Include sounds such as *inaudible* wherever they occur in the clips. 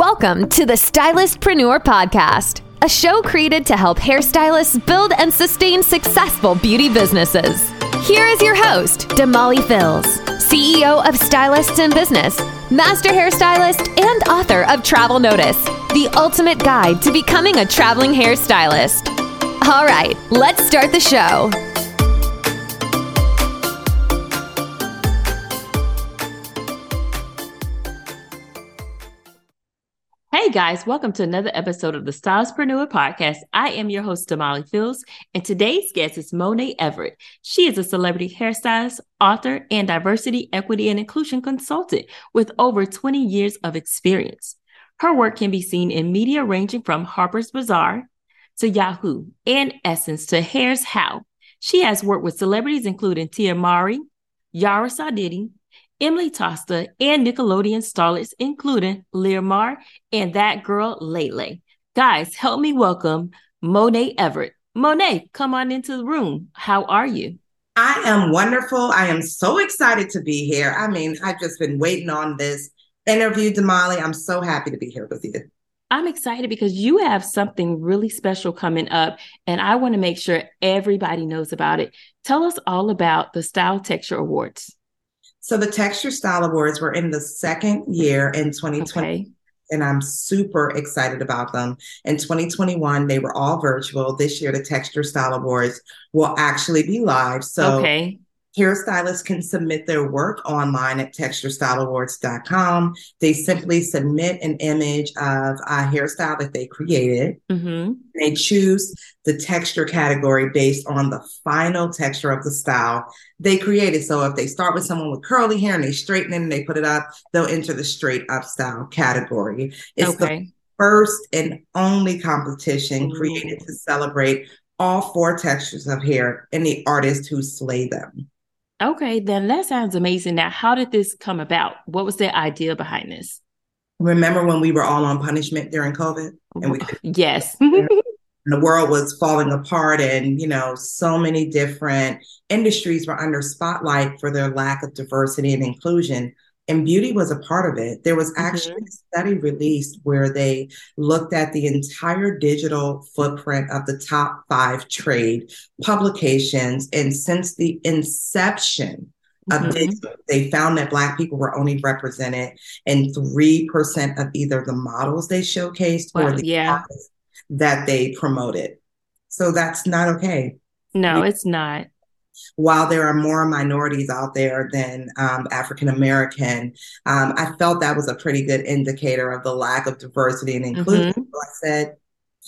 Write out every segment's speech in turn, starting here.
Welcome to the Stylistpreneur Podcast, a show created to help hairstylists build and sustain successful beauty businesses. Here is your host, Damali Fils, CEO of Stylists in Business, master hairstylist, and author of Travel Notice, the ultimate guide to becoming a traveling hairstylist. All right, let's start the show. Hey guys, welcome to another episode of the Stylespreneur Podcast. I am your host, Damali Fils, and today's guest is Monae Everett. She is a celebrity hairstylist, author, and diversity, equity, and inclusion consultant with over 20 years of experience. Her work can be seen in media ranging from Harper's Bazaar to Yahoo and Essence to Hair's How. She has worked with celebrities including Tia Mowry, Yara Shahidi, Emily Tosta, and Nickelodeon starlets, including Lilimar and that girl Lay Lay. Guys, help me welcome Monae Everett. Monae, come on into the room. How are you? I am wonderful. I am so excited to be here. I mean, I've just been waiting on this interview, Damali. I'm so happy to be here with you. I'm excited because you have something really special coming up, and I want to make sure everybody knows about it. Tell us all about the Style Texture Awards. So the Texture Style Awards were in the second year in 2020. Okay. And I'm super excited about them. In 2021, they were all virtual. This year, the Texture Style Awards will actually be live. So okay. Hairstylists can submit their work online at texturestyleawards.com. They simply submit an image of a hairstyle that they created. Mm-hmm. They choose the texture category based on the final texture of the style they created. So if they start with someone with curly hair and they straighten it and they put it up, they'll enter the straight up style category. It's okay. the first and only competition mm-hmm. created to celebrate all four textures of hair and the artists who slay them. Okay, then that sounds amazing. Now, how did this come about? What was the idea behind this? Remember when we were all on punishment during COVID? And we *laughs* yes. *laughs* the world was falling apart and you know so many different industries were under spotlight for their lack of diversity and inclusion and beauty was a part of it. There was actually mm-hmm. a study released where they looked at the entire digital footprint of the top five trade publications. And since the inception of mm-hmm. digital, they found that Black people were only represented in 3% of either the models they showcased or the yeah. that they promoted. So that's not okay. No, it's not while there are more minorities out there than um, African American, um, I felt that was a pretty good indicator of the lack of diversity and inclusion. Mm-hmm. So I said,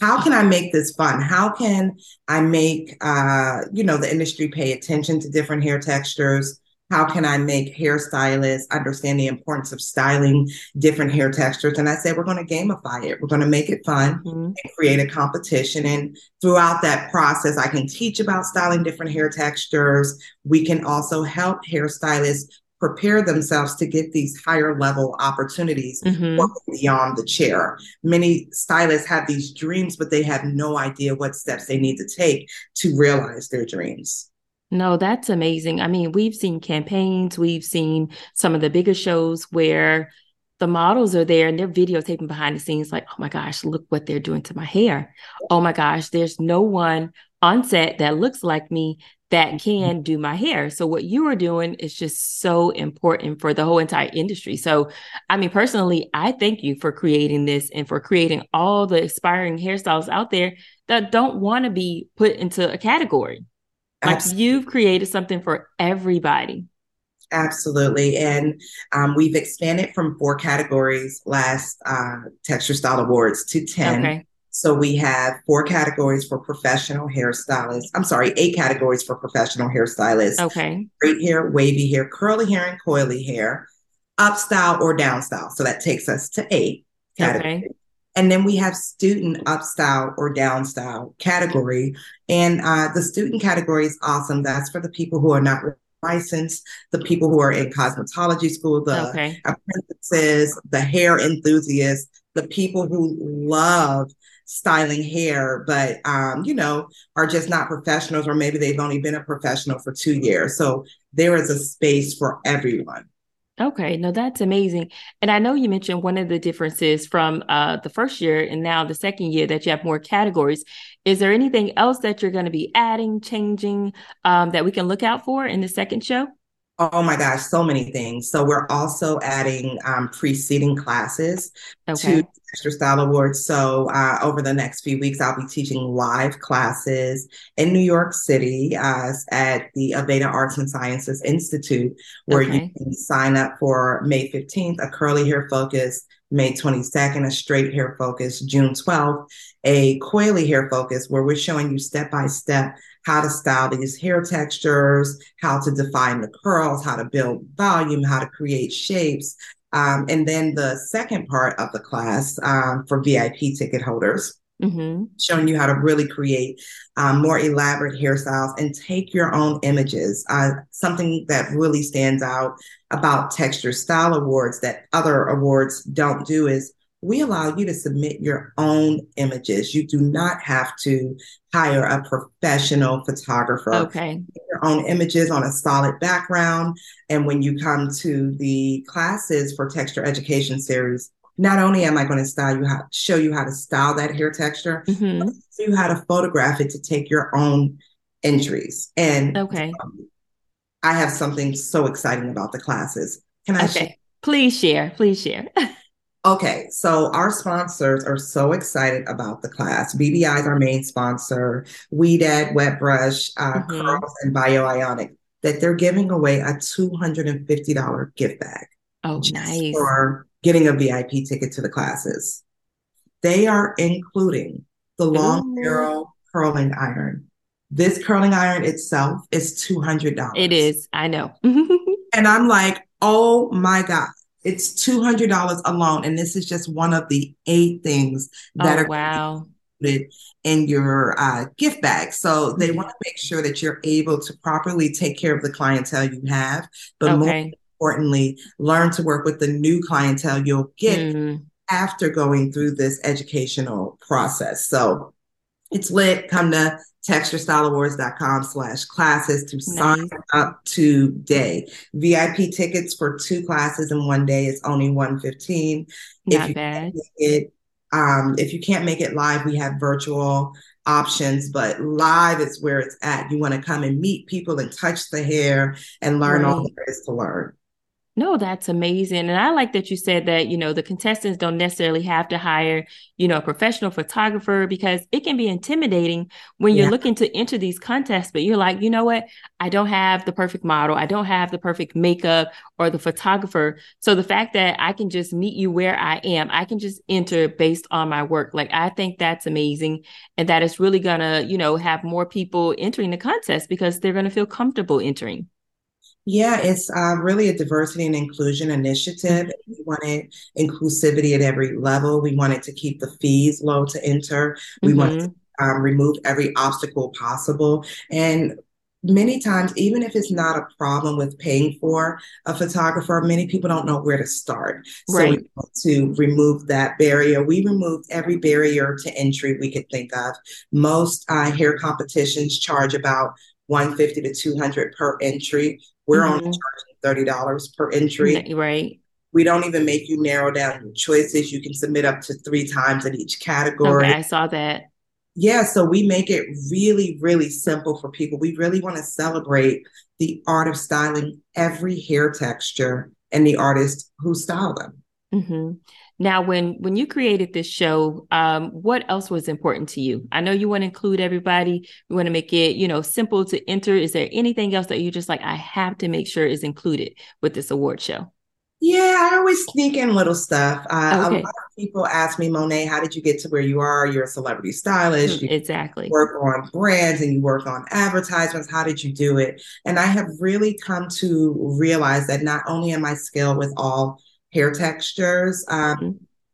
how can I make this fun? How can I make uh, you know the industry pay attention to different hair textures? How can I make hairstylists understand the importance of styling different hair textures? And I said, we're going to gamify it. We're going to make it fun mm-hmm. and create a competition. And throughout that process, I can teach about styling different hair textures. We can also help hairstylists prepare themselves to get these higher level opportunities mm-hmm. beyond the chair. Many stylists have these dreams, but they have no idea what steps they need to take to realize their dreams. No, that's amazing. I mean, we've seen campaigns, we've seen some of the bigger shows where the models are there and they're videotaping behind the scenes, like, oh my gosh, look what they're doing to my hair. Oh my gosh, there's no one on set that looks like me that can do my hair. So what you are doing is just so important for the whole entire industry. So I mean personally, I thank you for creating this and for creating all the aspiring hairstyles out there that don't want to be put into a category. Like Absolutely. you've created something for everybody. Absolutely. And um, we've expanded from four categories last uh, Texture Style Awards to 10. Okay. So we have four categories for professional hairstylists. I'm sorry, eight categories for professional hairstylists. Okay. Straight hair, wavy hair, curly hair, and coily hair, up style or down style. So that takes us to eight categories. Okay. And then we have student up style or down style category. And uh, the student category is awesome. That's for the people who are not licensed, the people who are in cosmetology school, the okay. apprentices, the hair enthusiasts, the people who love styling hair, but um, you know, are just not professionals, or maybe they've only been a professional for two years. So there is a space for everyone. Okay, no, that's amazing. And I know you mentioned one of the differences from uh, the first year and now the second year that you have more categories. Is there anything else that you're going to be adding, changing um, that we can look out for in the second show? Oh my gosh, so many things. So we're also adding um, preceding classes okay. to Texture Style Awards. So uh, over the next few weeks, I'll be teaching live classes in New York City uh, at the Aveda Arts and Sciences Institute, where okay. you can sign up for May 15th, a curly hair focus, May 22nd, a straight hair focus, June 12th, a coily hair focus, where we're showing you step by step how to style these hair textures, how to define the curls, how to build volume, how to create shapes. Um, and then the second part of the class um, for VIP ticket holders, mm-hmm. showing you how to really create um, more elaborate hairstyles and take your own images. Uh, something that really stands out about Texture Style Awards that other awards don't do is we allow you to submit your own images. You do not have to hire a professional photographer. Okay. Your own images on a solid background. And when you come to the classes for texture education series, not only am I going to style you how show you how to style that hair texture, mm-hmm. but you how to photograph it to take your own entries. And okay. Um, I have something so exciting about the classes. Can I okay. Share? Please share. Please share. *laughs* Okay, so our sponsors are so excited about the class. BBI is our main sponsor, Ouidad, Wet Brush, uh, mm-hmm. Curls, and BioIonic, that they're giving away a $250 gift bag. Oh, nice. For getting a VIP ticket to the classes. They are including the long barrel curling iron. This curling iron itself is $200. It is, I know. *laughs* and I'm like, oh my God it's $200 alone. And this is just one of the eight things that oh, are wow. in your uh, gift bag. So they mm-hmm. want to make sure that you're able to properly take care of the clientele you have, but okay. more importantly, learn to work with the new clientele you'll get mm. after going through this educational process. So it's lit. Come to texturestyleawards.com slash classes to sign up today. VIP tickets for two classes in one day is only 115. Not if you bad. It, um, if you can't make it live, we have virtual options, but live is where it's at. You want to come and meet people and touch the hair and learn right. all there is to learn. No, that's amazing. And I like that you said that, you know, the contestants don't necessarily have to hire, you know, a professional photographer because it can be intimidating when you're yeah. looking to enter these contests, but you're like, you know what? I don't have the perfect model. I don't have the perfect makeup or the photographer. So the fact that I can just meet you where I am, I can just enter based on my work. Like, I think that's amazing. And that is really going to, you know, have more people entering the contest because they're going to feel comfortable entering. Yeah, it's um, really a diversity and inclusion initiative. Mm-hmm. We wanted inclusivity at every level. We wanted to keep the fees low to enter. We mm-hmm. wanted to um, remove every obstacle possible. And many times, even if it's not a problem with paying for a photographer, many people don't know where to start. Right. So we want to remove that barrier. We removed every barrier to entry we could think of. Most uh, hair competitions charge about 150 to 200 per entry. We're mm-hmm. only charging $30 per entry. Right. We don't even make you narrow down your choices. You can submit up to three times in each category. Okay, I saw that. Yeah, so we make it really, really simple for people. We really want to celebrate the art of styling every hair texture and the artist who style them. Mm-hmm. Now, when when you created this show, um, what else was important to you? I know you want to include everybody. You want to make it, you know, simple to enter. Is there anything else that you just like? I have to make sure is included with this award show. Yeah, I always sneak in little stuff. Uh, okay. A lot of people ask me, Monae, how did you get to where you are? You're a celebrity stylist. Mm, exactly. work on brands and you work on advertisements. How did you do it? And I have really come to realize that not only am I skilled with all hair textures. Um, mm-hmm.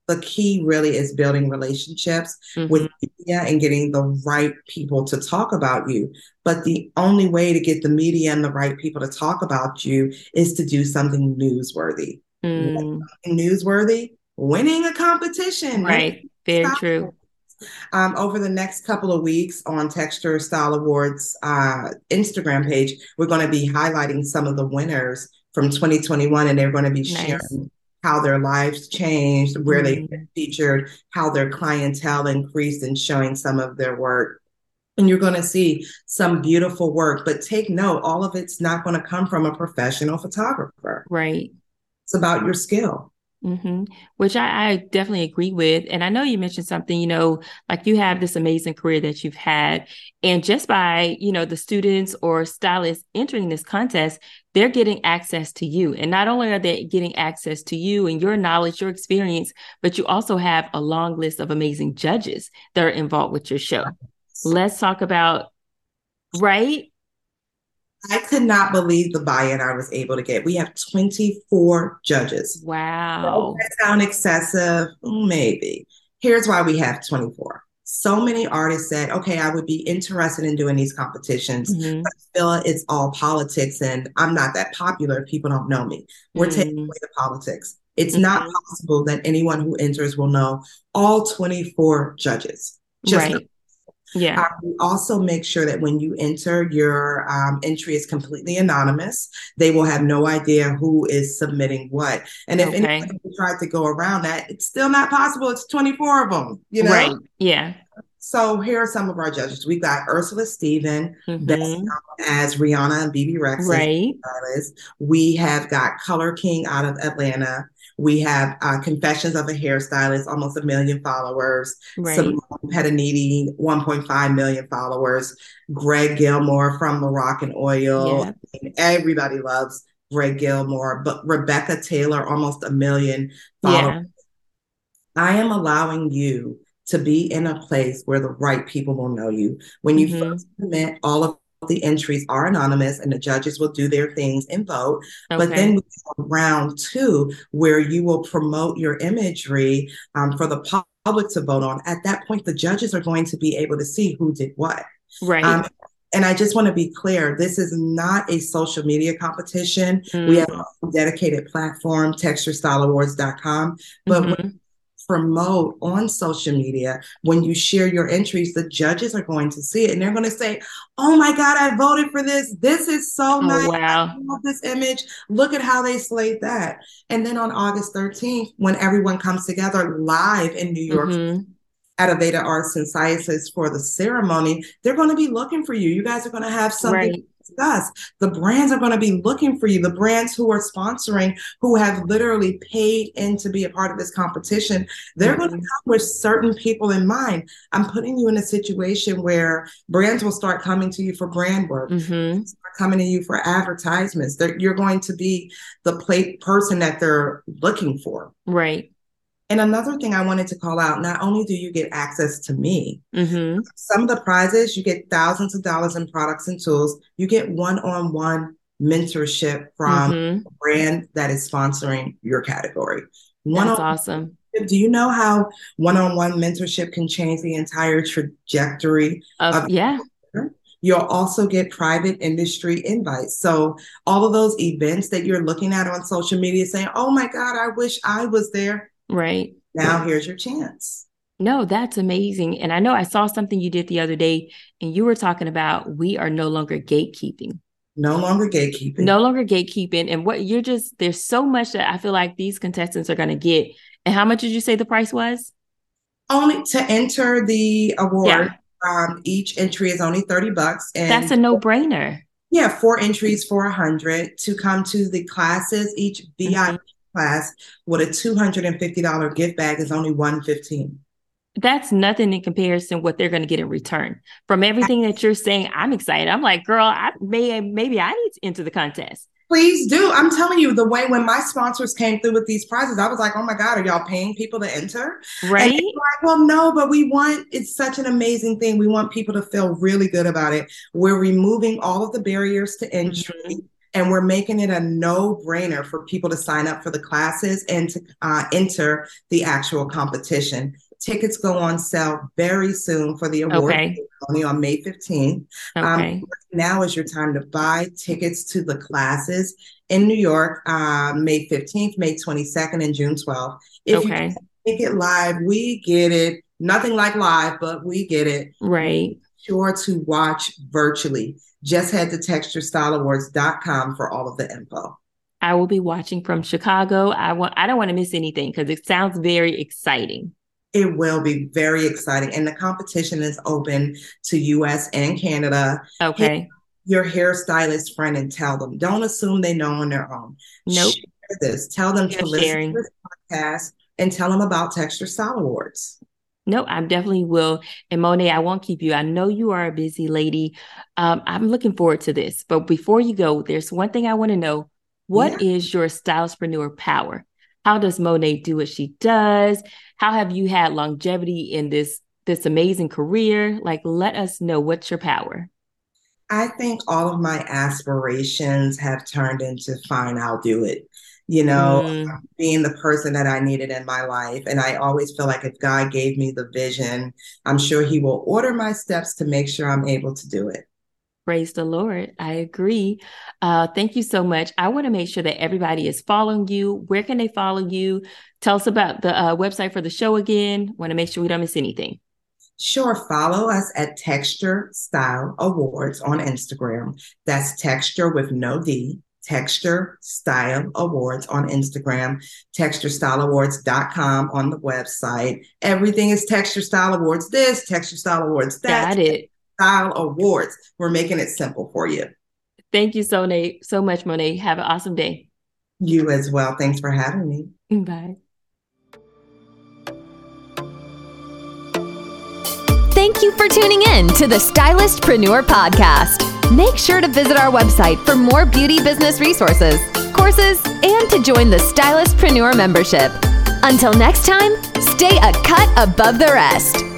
The key really is building relationships mm-hmm. with media and getting the right people to talk about you. But the only way to get the media and the right people to talk about you is to do something newsworthy. Mm. Newsworthy, winning a competition. Right. Very Stop. true. Um, over the next couple of weeks on Texture Style Awards uh, Instagram page, we're going to be highlighting some of the winners from 2021, and they're going to be Nice. sharing how their lives changed, where they Mhm. featured, how their clientele increased, and showing some of their work. And you're going to see some beautiful work, but take note, all of it's not going to come from a professional photographer. Right. It's about your skill. Hmm Which I, I definitely agree with. And I know you mentioned something, you know, like you have this amazing career that you've had. And just by, you know, the students or stylists entering this contest, they're getting access to you. And not only are they getting access to you and your knowledge, your experience, but you also have a long list of amazing judges that are involved with your show. Let's talk about, right? Could not believe the buy-in I was able to get. We have 24 judges. Wow. Does that sound excessive? Maybe. Here's why we have 24. So many artists said, okay, I would be interested in doing these competitions, Mhm. but I feel it's all politics and I'm not that popular. People don't know me. We're taking Mm. away the politics. It's not Mhm. possible that anyone who enters will know all 24 judges. Just Right. Yeah. uh, we also make sure that when you enter, your um, entry is completely anonymous. They will have no idea who is submitting what. And if Okay. anybody tried to go around that, it's still not possible. It's 24 of them, you know? Right. Yeah. So here are some of our judges. We've got Ursula Stephen, best Mhm. known as Rihanna and Bebe Rexha. Right. We have got Color King out of Atlanta. We have uh, Confessions of a Hairstylist, almost a million followers. Right. Simone Pettiniti, 1.5 million followers. Greg Gilmore from Moroccanoil. Yeah. I mean, everybody loves Greg Gilmore, but Rebecca Taylor, almost a million followers. Yeah. I am allowing you to be in a place where the right people will know you. When you Mhm. first submit, all of the entries are anonymous and the judges will do their things and vote. But then we have round two, where you will promote your imagery um, for the public to vote on. At that point, the judges are going to be able to see who did what. Right. Um, and I just want to be clear this is not a social media competition. We have Mm. a dedicated platform, texturestyleawards.com. But when Mhm. Promote on social media, when you share your entries, the judges are going to see it and they're going to say, Oh my God, I voted for this. This is so Oh, nice. wow. I love this image. Look at how they slayed that. And then on August 13th, when everyone comes together live in New York Mhm. at Aveda Arts and Sciences for the ceremony, they're going to be looking for you. You guys are going to have something Right. Discuss. The brands are going to be looking for you. The brands who are sponsoring, who have literally paid in to be a part of this competition, they're going to come with certain people in mind. I'm putting you in a situation where brands will start coming to you for brand work. Mhm. Start coming to you for advertisements. They're, you're going to be the plate person that they're looking for. Right. And another thing I wanted to call out, not only do you get access to me, Mhm. some of the prizes, you get thousands of dollars in products and tools. You get one-on-one mentorship from Mhm. a brand that is sponsoring your category. One-on- awesome. do you know how one-on-one mentorship can change the entire trajectory? Of, of- yeah. You'll also get private industry invites. So all of those events that you're looking at on social media saying, "Oh my God, I wish I was there." Right. Now here's your chance. No, that's amazing. And I know I saw something you did the other day, and you were talking about we are no longer gatekeeping. No longer gatekeeping. No longer gatekeeping. And what you're just, there's so much that I feel like these contestants are going to get. And how much did you say the price was? Only to enter the award, Yeah. um, each entry is only 30 bucks. And That's a no brainer. yeah, four entries for a hundred to come to the classes. Each VIP Mhm. Class with a $250 gift bag is only 115. That's nothing in comparison what they're going to get in return. From everything that you're saying, I'm excited. I'm like, girl, I may maybe I need to enter the contest. Please do. I'm telling you, the way when my sponsors came through with these prizes, I was like, oh my God, are y'all paying people to enter? Right? like, well, no, but we want it's such an amazing thing. We want people to feel really good about it. We're removing all of the barriers to entry. Mhm. And we're making it a no brainer for people to sign up for the classes and to uh, enter the actual competition. Tickets go on sale very soon for the award Okay. ceremony on May 15th. Okay. Um, now is your time to buy tickets to the classes in New York, uh, May 15th, May 22nd, and June 12th. If you okay. can't make it live, we get it. Nothing like live, but we get it. Right. Sure to watch virtually. Just head to texturestyleawards.com for all of the info. I will be watching from Chicago. I want I don't want to miss anything because it sounds very exciting. It will be very exciting. And the competition is open to US and Canada. Okay. Hit your hairstylist friend and tell them. Don't assume they know on their own. Nope. Share this. Tell them You're to listen sharing. to this podcast and tell them about Texture Style Awards. No, I definitely will. And Monae, I won't keep you. I know you are a busy lady. Um, I'm looking forward to this. But before you go, there's one thing I want to know. What yeah. is your stylespreneur power? How does Monae do what she does? How have you had longevity in this this amazing career? Like, let us know what's your power. I think all of my aspirations have turned into fine, I'll do it. You know, mm. being the person that I needed in my life. And I always feel like if God gave me the vision, I'm sure He will order my steps to make sure I'm able to do it. Praise the Lord. I agree. Uh, thank you so much. I want to make sure that everybody is following you. Where can they follow you? Tell us about the uh, website for the show again. Want to make sure we don't miss anything. Sure, follow us at Texture Style Awards on Instagram. That's texture with no D, Texture Style Awards on Instagram, texturestyleawards.com on the website. Everything is Texture Style Awards this, Texture Style Awards that. Got it. Style Awards. We're making it simple for you. Thank you so, Nate, so much, Monae. Have an awesome day. You as well. Thanks for having me. Bye. Thank you for tuning in to the Stylistpreneur Podcast. Make sure to visit our website for more beauty business resources, courses, and to join the Stylistpreneur membership. Until next time, stay a cut above the rest.